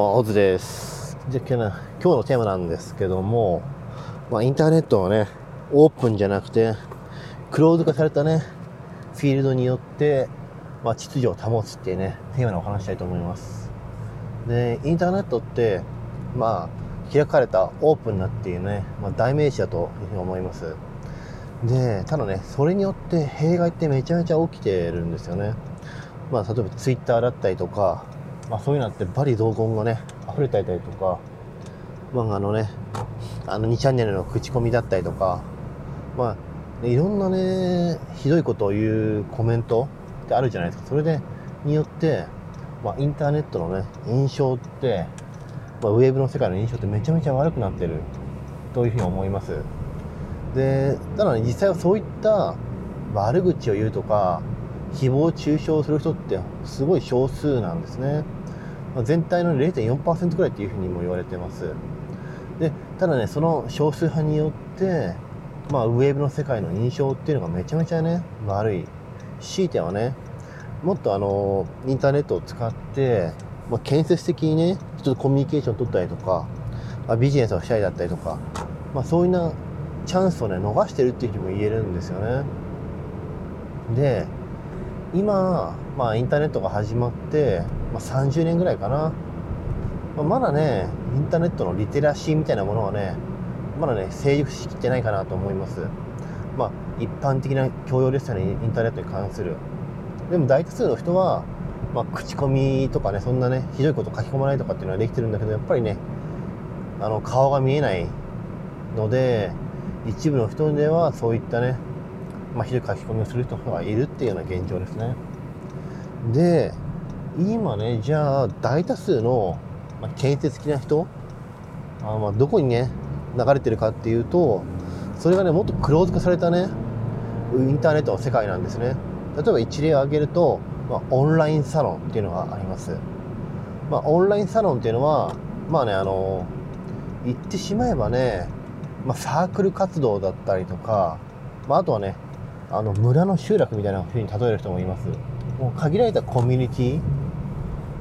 オズです。じゃ今日のテーマなんですけども、まあ、インターネットはねオープンじゃなくてクローズ化されたねフィールドによって、まあ、秩序を保つっていうねテーマでお話したいと思います。でインターネットってまあ開かれたオープンなっていうね、まあ、代名詞だというふうに思います。でただねそれによって弊害ってめちゃめちゃ起きてるんですよね。まあ例えばツイッターだったりとかまあ、そういうのってバリ同言がね溢れていたりとか、まあ、あのねあの2チャンネルの口コミだったりとかまあいろんなねひどいことを言うコメントってあるじゃないですか。それでによって、まあ、インターネットのね印象って、まあ、ウェブの世界の印象ってめちゃめちゃ悪くなってるというふうに思います。でただね実際はそういった悪口を言うとか誹謗中傷する人ってすごい少数なんですね。全体の0.4%くらいっていうふうにも言われてます。でただねその少数派によってまあウェーブの世界の印象っていうのがめちゃめちゃね悪い。強いてはねもっとあのインターネットを使って、まあ、建設的にね人とコミュニケーション取ったりとか、まあ、ビジネスをしたりだったりとか、まあ、そういうなチャンスをね逃してるっていうふうにも言えるんですよね。で今、まあ、インターネットが始まって、まあ、30年ぐらいかな、まあ、まだねインターネットのリテラシーみたいなものはねまだね成熟しきってないかなと思います。まあ一般的な教養ですよねインターネットに関する。でも大多数の人は、まあ、口コミとかねそんなねひどいこと書き込まないとかっていうのはできてるんだけどやっぱりねあの顔が見えないので一部の人ではそういったねまあ、ひどい書き込みをする人がいるっていうような現状ですね。で、今ね、じゃあ大多数の、まあ、建設的な人、あまあどこにね、流れてるかっていうと、それがね、もっとクローズ化されたね、インターネットの世界なんですね。例えば一例を挙げると、まあ、オンラインサロンっていうのがあります。まあ、オンラインサロンっていうのは、まあね、あの、言ってしまえばね、まあ、サークル活動だったりとか、まあ、あとはね、あの村の集落みたいな風に例える人もいます。もう限られたコミュニティ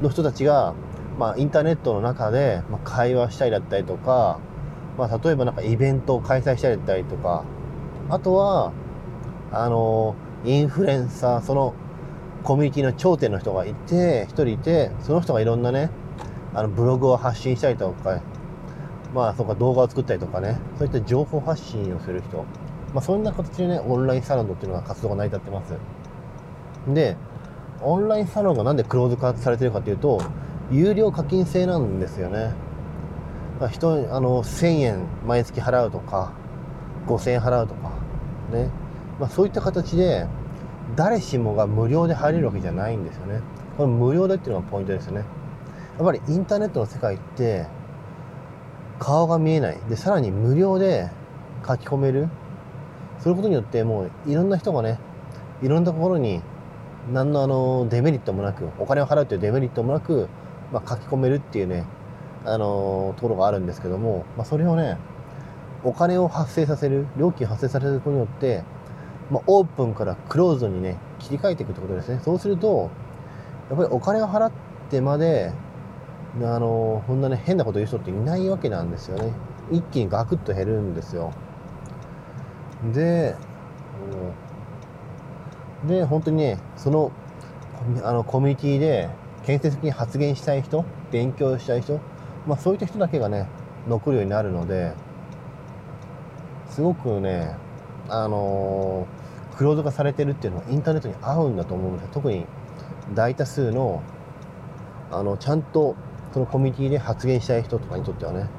の人たちが、まあ、インターネットの中で、まあ、会話したりだったりとか、まあ、例えばなんかイベントを開催したりだったりとかあとはあのインフルエンサーそのコミュニティの頂点の人がいて一人いてその人がいろんなねあのブログを発信したりとかまあそうか動画を作ったりとかねそういった情報発信をする人。まあ、そんな形でね、オンラインサロンっていうのが活動が成り立ってます。で、オンラインサロンがなんでクローズ化されてるかというと、有料課金制なんですよね。まあ、人、あの、1000円毎月払うとか、5000円払うとか、ね。まあ、そういった形で、誰しもが無料で入れるわけじゃないんですよね。この無料でっていうのがポイントですよね。やっぱりインターネットの世界って、顔が見えない。で、さらに無料で書き込める。そういうことによってもういろんな人がねいろんなところに何のあのデメリットもなくお金を払うというデメリットもなく、まあ、書き込めるっていうねあのところがあるんですけども、まあ、それをねお金を発生させる料金発生させることによって、まあ、オープンからクローズにね切り替えていくってことですね。そうするとやっぱりお金を払ってまであのこんなね変なこと言う人っていないわけなんですよね。一気にガクッと減るんですよ。で、で、本当にね、その、あの、コミュニティで、建設的に発言したい人、勉強したい人、まあそういった人だけがね、残るようになるので、すごくね、あの、クローズ化されてるっていうのはインターネットに合うんだと思うんです特に大多数の、あの、ちゃんとそのコミュニティで発言したい人とかにとってはね、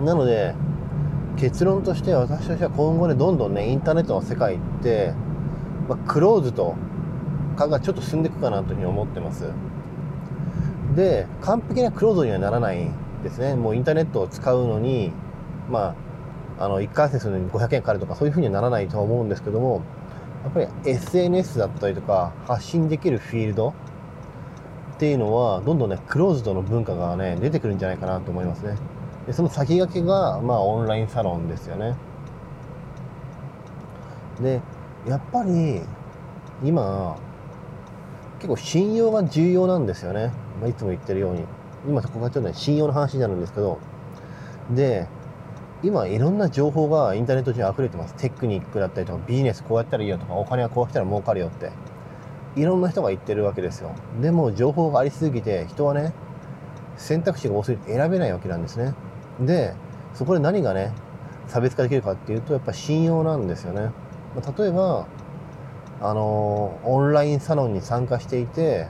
なので結論として私としては今後ねどんどんねインターネットの世界って、まあ、クローズと化がちょっと進んでいくかなというふうに思ってます。で完璧なクローズにはならないですね。もうインターネットを使うのにまああの1回戦するのに500円かかるとかそういうふうにはならないとは思うんですけどもやっぱり SNS だったりとか発信できるフィールドっていうのはどんどんねクローズドの文化がね出てくるんじゃないかなと思いますね。でその先駆けが、まあ、オンラインサロンですよね。で、やっぱり今結構信用が重要なんですよね、まあ、いつも言ってるように。今ここがちょっとね信用の話になるんですけど。で今いろんな情報がインターネット上に溢れてます。テクニックだったりとかビジネスこうやったらいいよとかお金はこうしたら儲かるよって。いろんな人が言ってるわけですよ。でも情報がありすぎて人はね選択肢が多すぎて選べないわけなんですね。でそこで何がね差別化できるかっていうとやっぱ信用なんですよね、まあ、例えばあのオンラインサロンに参加していて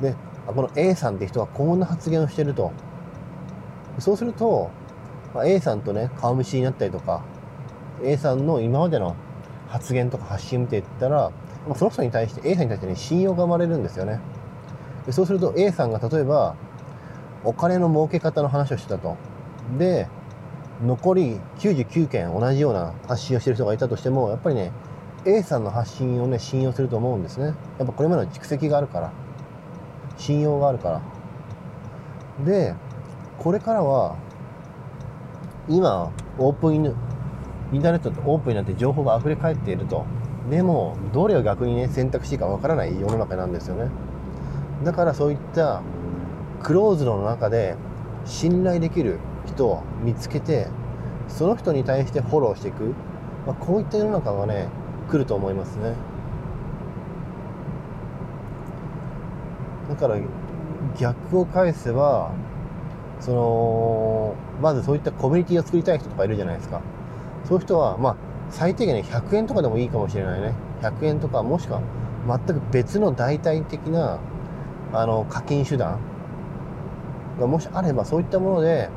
でこの A さんって人はこんな発言をしてるとそうするとまあ、A さんとね、顔見知りになったりとか、A さんの今までの発言とか発信見ていったら、まあ、その人に対して、A さんに対してね、信用が生まれるんですよね。でそうすると A さんが例えば、お金の儲け方の話をしてたと。で、残り99件同じような発信をしてる人がいたとしても、やっぱりね、A さんの発信をね、信用すると思うんですね。やっぱこれまでの蓄積があるから。信用があるから。で、これからは、今、オープンインターネットってオープンになって情報が溢れ返っていると。でも、どれを逆にね、選択していいかわからない世の中なんですよね。だからそういったクローズドの中で信頼できる人を見つけて、その人に対してフォローしていく。まあ、こういった世の中がね、来ると思いますね。だから逆を返せば、そのまずそういったコミュニティを作りたい人とかいるじゃないですかそういう人はまあ最低限ね100円とかでもいいかもしれないね100円とかもしくは全く別の代替的なあの課金手段がもしあればそういったもので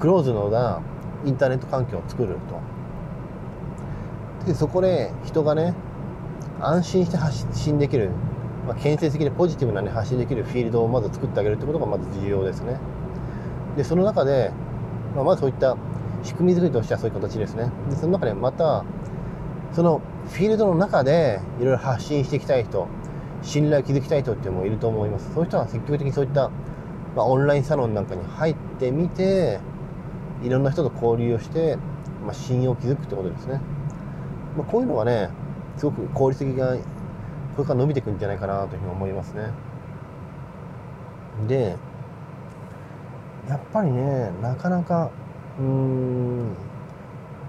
クローズのなインターネット環境を作るとでそこで人がね安心して発信できる、まあ、建設的でポジティブな、ね、発信できるフィールドをまず作ってあげるってことがまず重要ですね。で、その中で、まあ、まずそういった仕組み作りとしてはそういう形ですね。で、その中でまた、そのフィールドの中でいろいろ発信していきたい人、信頼を築きたい人っていうのもいると思います。そういう人は積極的にそういった、まあ、オンラインサロンなんかに入ってみて、いろんな人と交流をして、まあ、信用を築くってことですね。まあ、こういうのはね、すごく効率的が、これから伸びていくんじゃないかなというふうに思いますね。で、やっぱりねなかなかうーん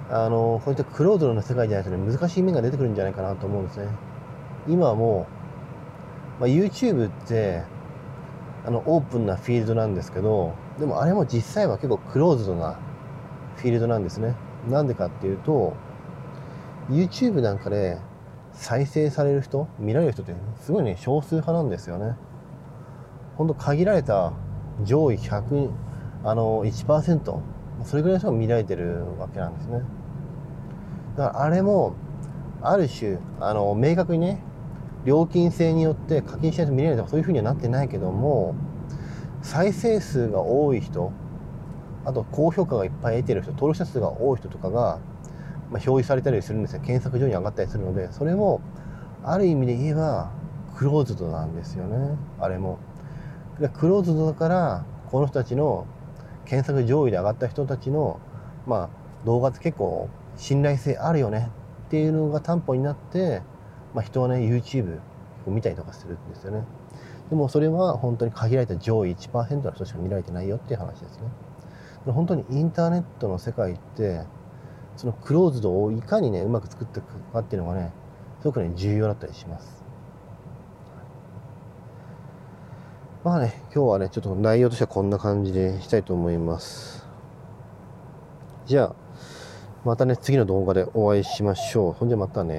あのこういったクローズドの世界じゃないとね難しい面が出てくるんじゃないかなと思うんですね今はもう、まあ、YouTube ってあのオープンなフィールドなんですけどでもあれも実際は結構クローズドなフィールドなんですね。なんでかっていうと YouTube なんかで再生される人見られる人ってすごいね少数派なんですよね。ほんと限られた上位100あの1%それぐらいの人が見られてるわけなんですね。だからあれもある種あの明確にね料金制によって課金しないと見れないとかそういうふうにはなってないけども再生数が多い人あと高評価がいっぱい得てる人登録者数が多い人とかが、まあ、表示されたりするんですよ。検索上に上がったりするので。それもある意味で言えばクローズドなんですよね。あれも。クローズドだからこの人たちの検索上位で上がった人たちの、まあ、動画って結構信頼性あるよねっていうのが担保になって、まあ、人はね YouTube を見たりとかするんですよねでもそれは本当に限られた上位1%の人しか見られてないよっていう話ですね本当にインターネットの世界ってそのクローズドをいかにねうまく作っていくかっていうのがねすごくね重要だったりしますまあね、今日はね、ちょっと内容としてはこんな感じでしたいと思います。じゃあ、またね、次の動画でお会いしましょう。ほんじゃまたね。